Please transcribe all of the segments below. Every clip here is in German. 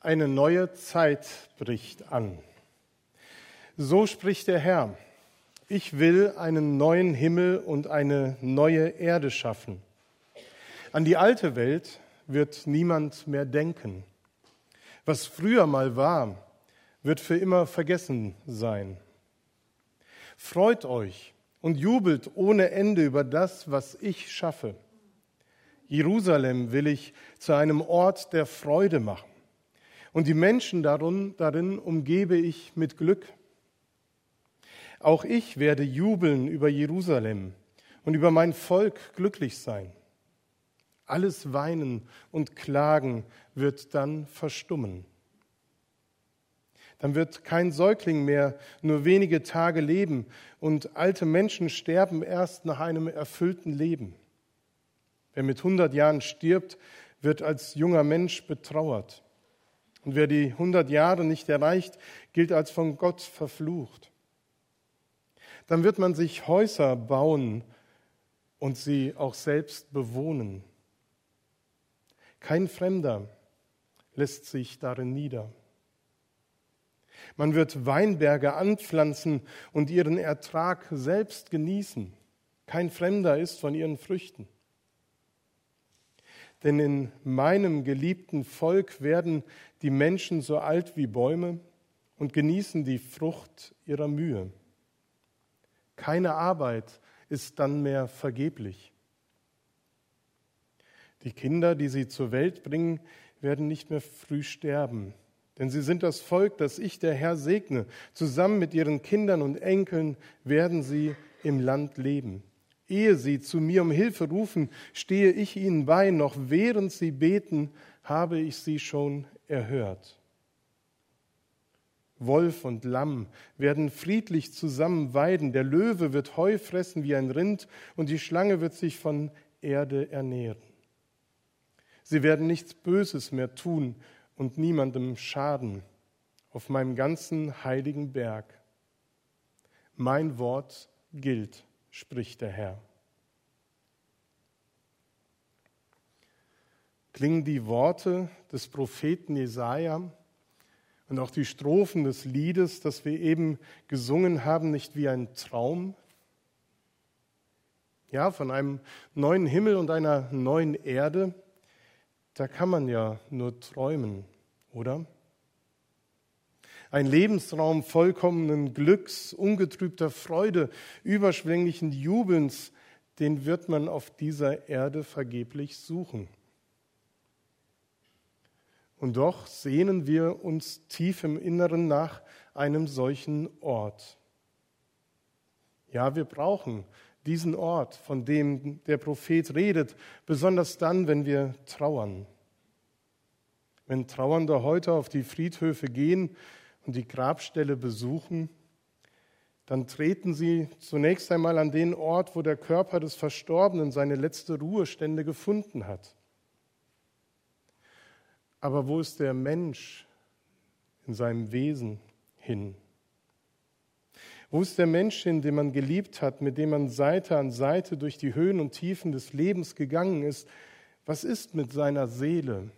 Eine neue Zeit bricht an. So spricht der Herr. Ich will einen neuen Himmel und eine neue Erde schaffen. An die alte Welt wird niemand mehr denken. Was früher mal war, wird für immer vergessen sein. Freut euch und jubelt ohne Ende über das, was ich schaffe. Jerusalem will ich zu einem Ort der Freude machen und die Menschen darin, darin umgebe ich mit Glück. Auch ich werde jubeln über Jerusalem und über mein Volk glücklich sein. Alles Weinen und Klagen wird dann verstummen. Dann wird kein Säugling mehr nur wenige Tage leben und alte Menschen sterben erst nach einem erfüllten Leben. Wer mit 100 Jahren stirbt, wird als junger Mensch betrauert. Und wer die 100 Jahre nicht erreicht, gilt als von Gott verflucht. Dann wird man sich Häuser bauen und sie auch selbst bewohnen. Kein Fremder lässt sich darin nieder. Man wird Weinberge anpflanzen und ihren Ertrag selbst genießen. Kein Fremder ist von ihren Früchten. Denn in meinem geliebten Volk werden die Menschen so alt wie Bäume und genießen die Frucht ihrer Mühe. Keine Arbeit ist dann mehr vergeblich. Die Kinder, die sie zur Welt bringen, werden nicht mehr früh sterben, denn sie sind das Volk, das ich, der Herr, segne. Zusammen mit ihren Kindern und Enkeln werden sie im Land leben. Ehe sie zu mir um Hilfe rufen, stehe ich ihnen bei, noch während sie beten, habe ich sie schon erhört. Wolf und Lamm werden friedlich zusammen weiden, der Löwe wird Heu fressen wie ein Rind und die Schlange wird sich von Erde ernähren. Sie werden nichts Böses mehr tun und niemandem schaden auf meinem ganzen heiligen Berg. Mein Wort gilt spricht der Herr. Klingen die Worte des Propheten Jesaja und auch die Strophen des Liedes, das wir eben gesungen haben, nicht wie ein Traum? Ja, von einem neuen Himmel und einer neuen Erde, da kann man ja nur träumen, oder? Ein Lebensraum vollkommenen Glücks, ungetrübter Freude, überschwänglichen Jubelns, den wird man auf dieser Erde vergeblich suchen. Und doch sehnen wir uns tief im Inneren nach einem solchen Ort. Ja, wir brauchen diesen Ort, von dem der Prophet redet, besonders dann, wenn wir trauern. Wenn Trauernde heute auf die Friedhöfe gehen, und die Grabstelle besuchen, dann treten sie zunächst einmal an den Ort, wo der Körper des Verstorbenen seine letzte Ruhestände gefunden hat. Aber wo ist der Mensch in seinem Wesen hin? Wo ist der Mensch hin, den man geliebt hat, mit dem man Seite an Seite durch die Höhen und Tiefen des Lebens gegangen ist? Was ist mit seiner Seele?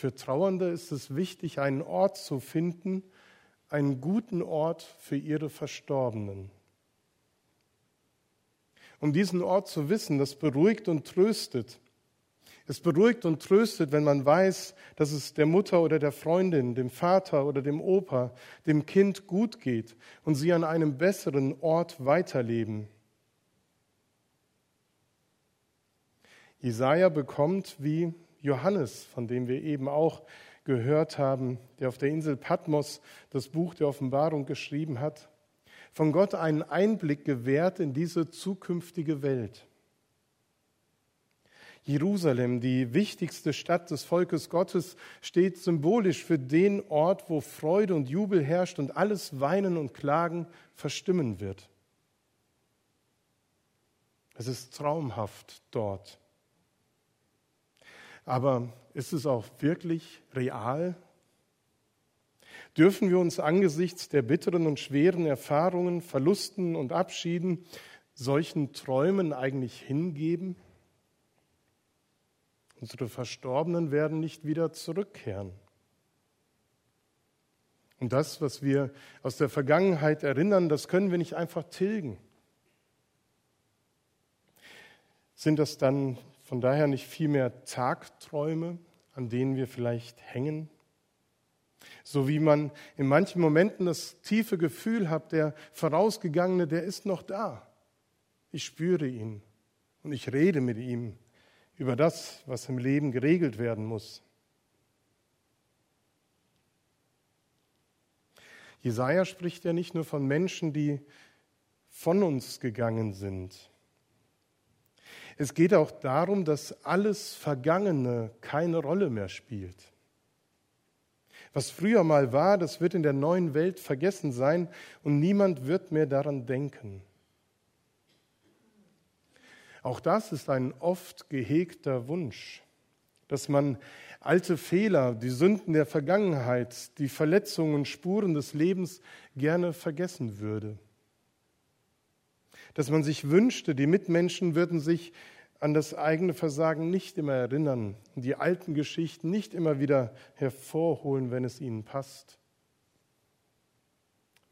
Für Trauernde ist es wichtig, einen Ort zu finden, einen guten Ort für ihre Verstorbenen. Um diesen Ort zu wissen, das beruhigt und tröstet. Es beruhigt und tröstet, wenn man weiß, dass es der Mutter oder der Freundin, dem Vater oder dem Opa, dem Kind gut geht und sie an einem besseren Ort weiterleben. Jesaja bekommt, wie Johannes, von dem wir eben auch gehört haben, der auf der Insel Patmos das Buch der Offenbarung geschrieben hat, von Gott einen Einblick gewährt in diese zukünftige Welt. Jerusalem, die wichtigste Stadt des Volkes Gottes, steht symbolisch für den Ort, wo Freude und Jubel herrscht und alles Weinen und Klagen verstimmen wird. Es ist traumhaft dort. Aber ist es auch wirklich real? Dürfen wir uns angesichts der bitteren und schweren Erfahrungen, Verlusten und Abschieden solchen Träumen eigentlich hingeben? Unsere Verstorbenen werden nicht wieder zurückkehren. Und das, was wir aus der Vergangenheit erinnern, das können wir nicht einfach tilgen. Sind das dann von daher nicht vielmehr Tagträume, an denen wir vielleicht hängen? So wie man in manchen Momenten das tiefe Gefühl hat, der Vorausgegangene, der ist noch da. Ich spüre ihn und ich rede mit ihm über das, was im Leben geregelt werden muss. Jesaja spricht ja nicht nur von Menschen, die von uns gegangen sind. Es geht auch darum, dass alles Vergangene keine Rolle mehr spielt. Was früher mal war, das wird in der neuen Welt vergessen sein und niemand wird mehr daran denken. Auch das ist ein oft gehegter Wunsch, dass man alte Fehler, die Sünden der Vergangenheit, die Verletzungen Spuren des Lebens gerne vergessen würde. Dass man sich wünschte, die Mitmenschen würden sich an das eigene Versagen nicht immer erinnern die alten Geschichten nicht immer wieder hervorholen, wenn es ihnen passt.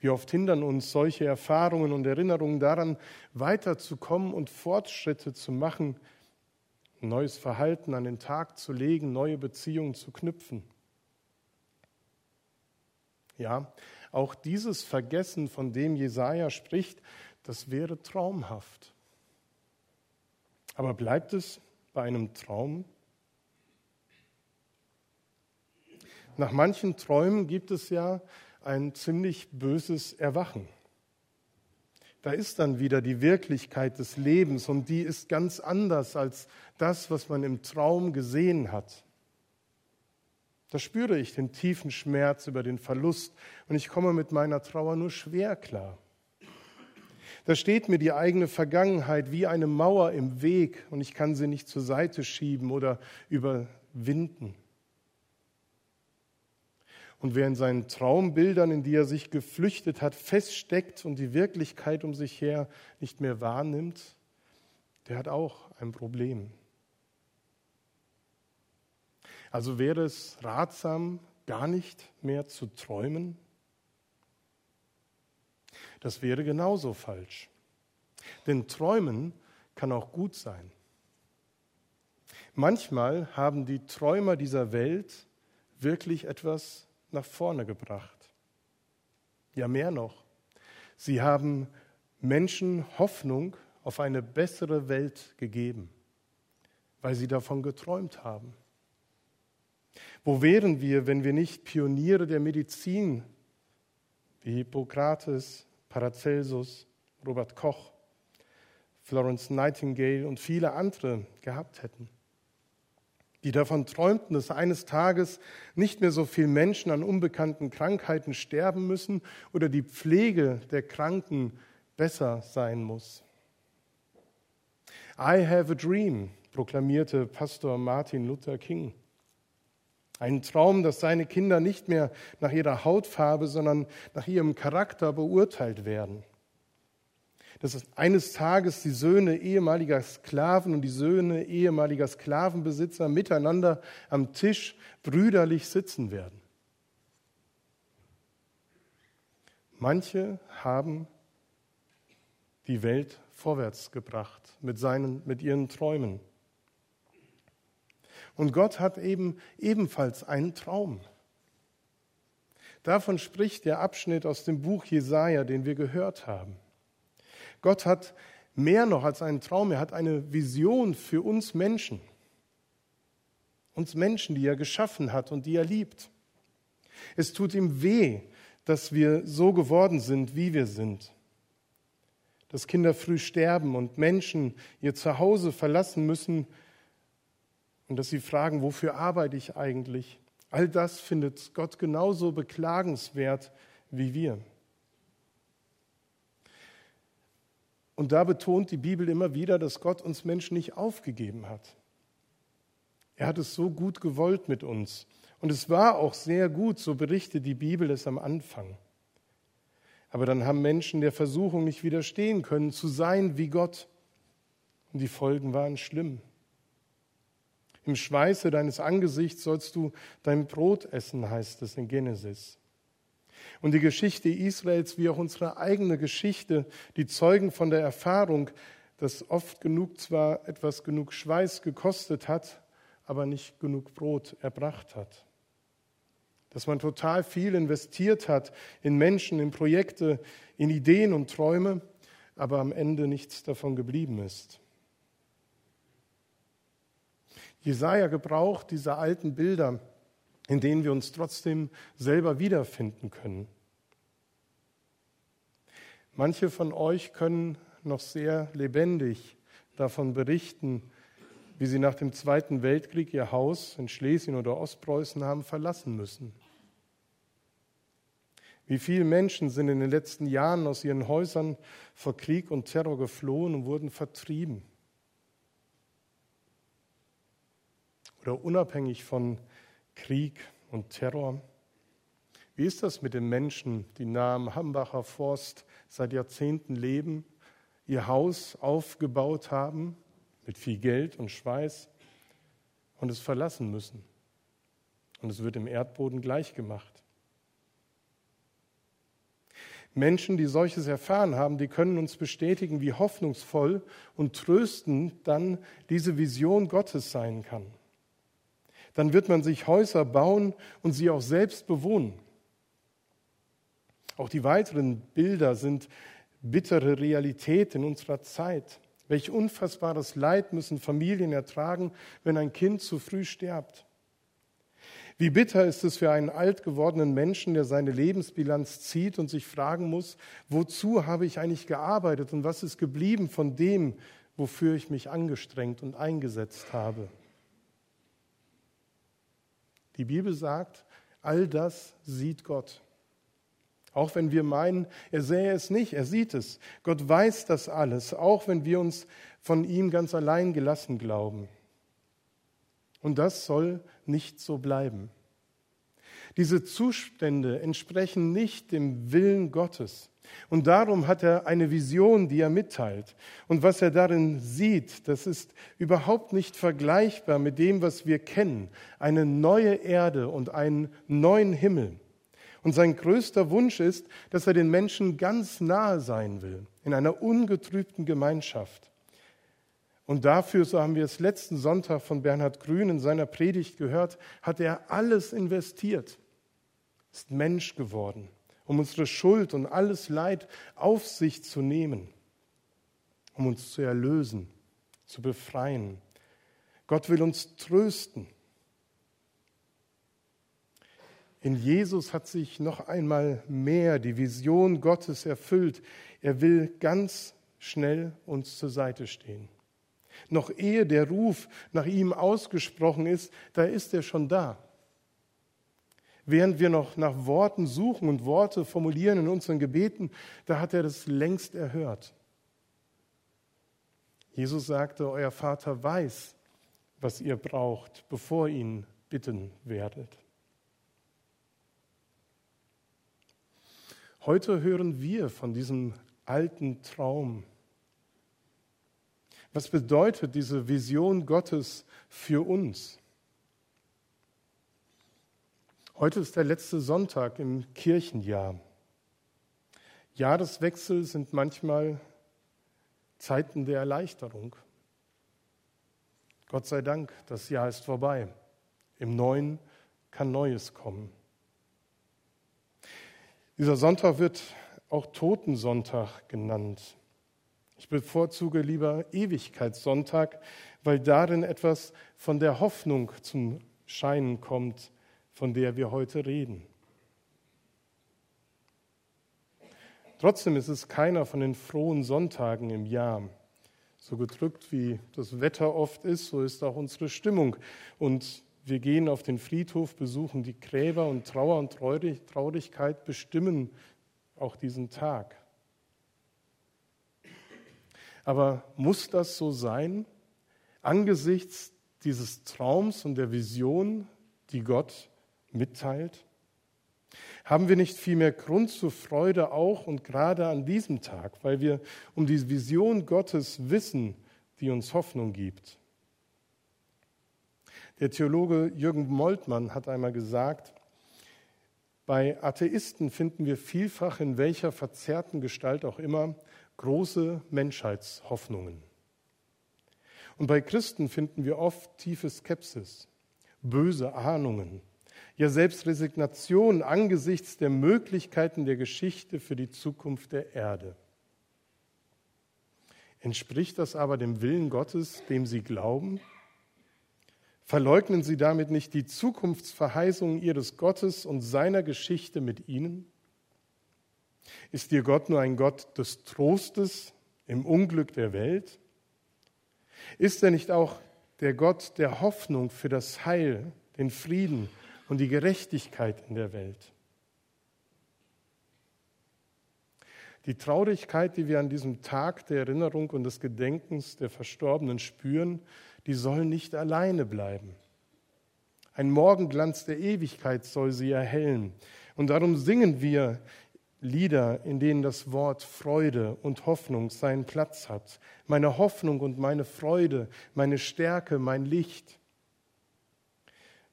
Wie oft hindern uns solche Erfahrungen und Erinnerungen daran, weiterzukommen und Fortschritte zu machen, neues Verhalten an den Tag zu legen, neue Beziehungen zu knüpfen. Ja, auch dieses Vergessen, von dem Jesaja spricht, das wäre traumhaft. Aber bleibt es bei einem Traum? Nach manchen Träumen gibt es ja ein ziemlich böses Erwachen. Da ist dann wieder die Wirklichkeit des Lebens und die ist ganz anders als das, was man im Traum gesehen hat. Da spüre ich den tiefen Schmerz über den Verlust und ich komme mit meiner Trauer nur schwer klar. Da steht mir die eigene Vergangenheit wie eine Mauer im Weg und ich kann sie nicht zur Seite schieben oder überwinden. Und wer in seinen Traumbildern, in die er sich geflüchtet hat, feststeckt und die Wirklichkeit um sich her nicht mehr wahrnimmt, der hat auch ein Problem. Also wäre es ratsam, gar nicht mehr zu träumen? Das wäre genauso falsch. Denn träumen kann auch gut sein. Manchmal haben die Träumer dieser Welt wirklich etwas nach vorne gebracht. Ja, mehr noch. Sie haben Menschen Hoffnung auf eine bessere Welt gegeben, weil sie davon geträumt haben. Wo wären wir, wenn wir nicht Pioniere der Medizin wie Hippokrates, Paracelsus, Robert Koch, Florence Nightingale und viele andere gehabt hätten? die davon träumten, dass eines Tages nicht mehr so viele Menschen an unbekannten Krankheiten sterben müssen oder die Pflege der Kranken besser sein muss. I have a dream, proklamierte Pastor Martin Luther King. Ein Traum, dass seine Kinder nicht mehr nach ihrer Hautfarbe, sondern nach ihrem Charakter beurteilt werden dass eines Tages die Söhne ehemaliger Sklaven und die Söhne ehemaliger Sklavenbesitzer miteinander am Tisch brüderlich sitzen werden. Manche haben die Welt vorwärts gebracht mit, seinen, mit ihren Träumen. Und Gott hat eben ebenfalls einen Traum. Davon spricht der Abschnitt aus dem Buch Jesaja, den wir gehört haben. Gott hat mehr noch als einen Traum, er hat eine Vision für uns Menschen. Uns Menschen, die er geschaffen hat und die er liebt. Es tut ihm weh, dass wir so geworden sind, wie wir sind. Dass Kinder früh sterben und Menschen ihr Zuhause verlassen müssen und dass sie fragen, wofür arbeite ich eigentlich? All das findet Gott genauso beklagenswert wie wir. Und da betont die Bibel immer wieder, dass Gott uns Menschen nicht aufgegeben hat. Er hat es so gut gewollt mit uns. Und es war auch sehr gut, so berichtet die Bibel es am Anfang. Aber dann haben Menschen der Versuchung nicht widerstehen können, zu sein wie Gott. Und die Folgen waren schlimm. Im Schweiße deines Angesichts sollst du dein Brot essen, heißt es in Genesis. Und die Geschichte Israels wie auch unsere eigene Geschichte, die zeugen von der Erfahrung, dass oft genug zwar etwas genug Schweiß gekostet hat, aber nicht genug Brot erbracht hat. Dass man total viel investiert hat in Menschen, in Projekte, in Ideen und Träume, aber am Ende nichts davon geblieben ist. Jesaja gebraucht diese alten Bilder, in denen wir uns trotzdem selber wiederfinden können. Manche von euch können noch sehr lebendig davon berichten, wie sie nach dem Zweiten Weltkrieg ihr Haus in Schlesien oder Ostpreußen haben verlassen müssen. Wie viele Menschen sind in den letzten Jahren aus ihren Häusern vor Krieg und Terror geflohen und wurden vertrieben? Oder unabhängig von Krieg und Terror? Wie ist das mit den Menschen, die nahe am Hambacher Forst seit Jahrzehnten leben, ihr Haus aufgebaut haben mit viel Geld und Schweiß und es verlassen müssen? Und es wird im Erdboden gleichgemacht. Menschen, die solches erfahren haben, die können uns bestätigen, wie hoffnungsvoll und tröstend dann diese Vision Gottes sein kann. Dann wird man sich Häuser bauen und sie auch selbst bewohnen. Auch die weiteren Bilder sind bittere Realität in unserer Zeit. Welch unfassbares Leid müssen Familien ertragen, wenn ein Kind zu früh stirbt. Wie bitter ist es für einen alt gewordenen Menschen, der seine Lebensbilanz zieht und sich fragen muss, wozu habe ich eigentlich gearbeitet und was ist geblieben von dem, wofür ich mich angestrengt und eingesetzt habe. Die Bibel sagt, all das sieht Gott. Auch wenn wir meinen, er sähe es nicht, er sieht es. Gott weiß das alles, auch wenn wir uns von ihm ganz allein gelassen glauben. Und das soll nicht so bleiben. Diese Zustände entsprechen nicht dem Willen Gottes. Und darum hat er eine Vision, die er mitteilt. Und was er darin sieht, das ist überhaupt nicht vergleichbar mit dem, was wir kennen. Eine neue Erde und einen neuen Himmel. Und sein größter Wunsch ist, dass er den Menschen ganz nahe sein will, in einer ungetrübten Gemeinschaft. Und dafür, so haben wir es letzten Sonntag von Bernhard Grün in seiner Predigt gehört, hat er alles investiert, ist Mensch geworden, um unsere Schuld und alles Leid auf sich zu nehmen, um uns zu erlösen, zu befreien. Gott will uns trösten. In Jesus hat sich noch einmal mehr die Vision Gottes erfüllt. Er will ganz schnell uns zur Seite stehen. Noch ehe der Ruf nach ihm ausgesprochen ist, da ist er schon da. Während wir noch nach Worten suchen und Worte formulieren in unseren Gebeten, da hat er das längst erhört. Jesus sagte, euer Vater weiß, was ihr braucht, bevor ihn bitten werdet. Heute hören wir von diesem alten Traum, was bedeutet diese Vision Gottes für uns? Heute ist der letzte Sonntag im Kirchenjahr. Jahreswechsel sind manchmal Zeiten der Erleichterung. Gott sei Dank, das Jahr ist vorbei. Im Neuen kann Neues kommen. Dieser Sonntag wird auch Totensonntag genannt. Ich bevorzuge lieber Ewigkeitssonntag, weil darin etwas von der Hoffnung zum Scheinen kommt, von der wir heute reden. Trotzdem ist es keiner von den frohen Sonntagen im Jahr. So gedrückt wie das Wetter oft ist, so ist auch unsere Stimmung. Und wir gehen auf den Friedhof, besuchen die Gräber und Trauer und Traurigkeit bestimmen auch diesen Tag. Aber muss das so sein? Angesichts dieses Traums und der Vision, die Gott mitteilt? Haben wir nicht viel mehr Grund zur Freude auch und gerade an diesem Tag, weil wir um die Vision Gottes wissen, die uns Hoffnung gibt? Der Theologe Jürgen Moltmann hat einmal gesagt, bei Atheisten finden wir vielfach in welcher verzerrten Gestalt auch immer große Menschheitshoffnungen. Und bei Christen finden wir oft tiefe Skepsis, böse Ahnungen, ja selbst Resignation angesichts der Möglichkeiten der Geschichte für die Zukunft der Erde. Entspricht das aber dem Willen Gottes, dem Sie glauben? Verleugnen Sie damit nicht die Zukunftsverheißungen Ihres Gottes und seiner Geschichte mit Ihnen? Ist Ihr Gott nur ein Gott des Trostes im Unglück der Welt? Ist er nicht auch der Gott der Hoffnung für das Heil, den Frieden und die Gerechtigkeit in der Welt? Die Traurigkeit, die wir an diesem Tag der Erinnerung und des Gedenkens der Verstorbenen spüren, die soll nicht alleine bleiben. Ein Morgenglanz der Ewigkeit soll sie erhellen. Und darum singen wir Lieder, in denen das Wort Freude und Hoffnung seinen Platz hat. Meine Hoffnung und meine Freude, meine Stärke, mein Licht.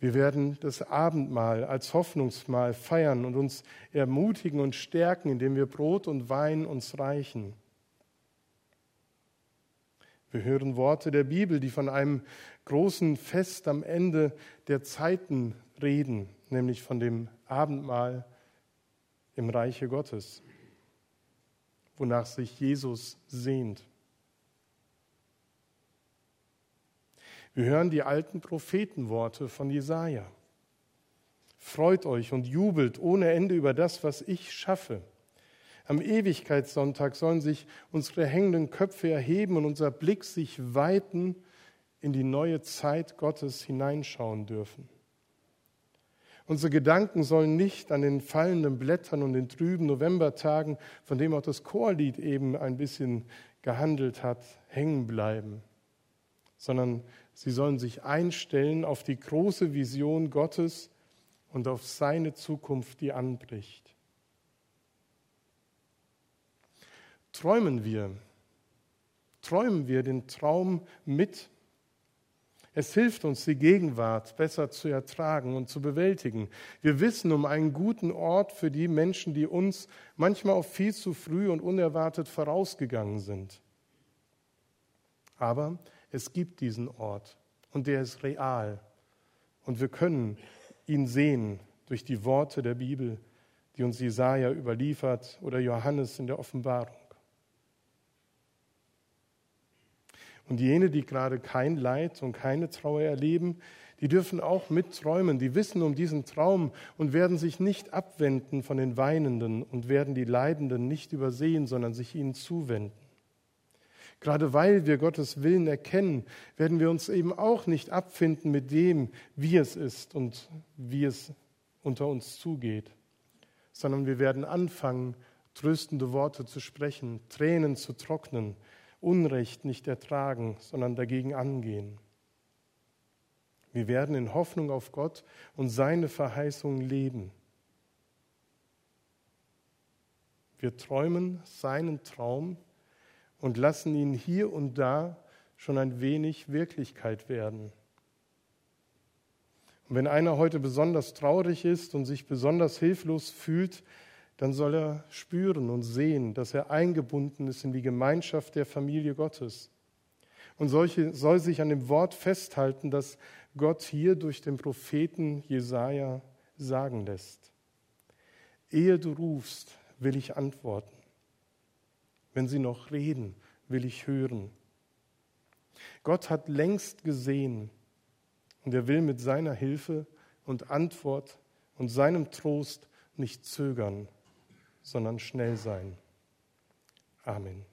Wir werden das Abendmahl als Hoffnungsmahl feiern und uns ermutigen und stärken, indem wir Brot und Wein uns reichen. Wir hören Worte der Bibel, die von einem großen Fest am Ende der Zeiten reden, nämlich von dem Abendmahl im Reiche Gottes, wonach sich Jesus sehnt. Wir hören die alten Prophetenworte von Jesaja. Freut euch und jubelt ohne Ende über das, was ich schaffe. Am Ewigkeitssonntag sollen sich unsere hängenden Köpfe erheben und unser Blick sich weiten in die neue Zeit Gottes hineinschauen dürfen. Unsere Gedanken sollen nicht an den fallenden Blättern und den trüben Novembertagen, von dem auch das Chorlied eben ein bisschen gehandelt hat, hängen bleiben, sondern sie sollen sich einstellen auf die große Vision Gottes und auf seine Zukunft, die anbricht. Träumen wir, träumen wir den Traum mit es hilft uns, die Gegenwart besser zu ertragen und zu bewältigen. Wir wissen um einen guten Ort für die Menschen, die uns manchmal auch viel zu früh und unerwartet vorausgegangen sind. Aber es gibt diesen Ort und der ist real. Und wir können ihn sehen durch die Worte der Bibel, die uns Jesaja überliefert oder Johannes in der Offenbarung. Und jene, die gerade kein Leid und keine Trauer erleben, die dürfen auch mitträumen, die wissen um diesen Traum und werden sich nicht abwenden von den Weinenden und werden die Leidenden nicht übersehen, sondern sich ihnen zuwenden. Gerade weil wir Gottes Willen erkennen, werden wir uns eben auch nicht abfinden mit dem, wie es ist und wie es unter uns zugeht, sondern wir werden anfangen, tröstende Worte zu sprechen, Tränen zu trocknen, Unrecht nicht ertragen, sondern dagegen angehen. Wir werden in Hoffnung auf Gott und seine Verheißungen leben. Wir träumen seinen Traum und lassen ihn hier und da schon ein wenig Wirklichkeit werden. Und wenn einer heute besonders traurig ist und sich besonders hilflos fühlt, dann soll er spüren und sehen, dass er eingebunden ist in die Gemeinschaft der Familie Gottes. Und solche, soll sich an dem Wort festhalten, das Gott hier durch den Propheten Jesaja sagen lässt. Ehe du rufst, will ich antworten. Wenn sie noch reden, will ich hören. Gott hat längst gesehen und er will mit seiner Hilfe und Antwort und seinem Trost nicht zögern sondern schnell sein. Amen.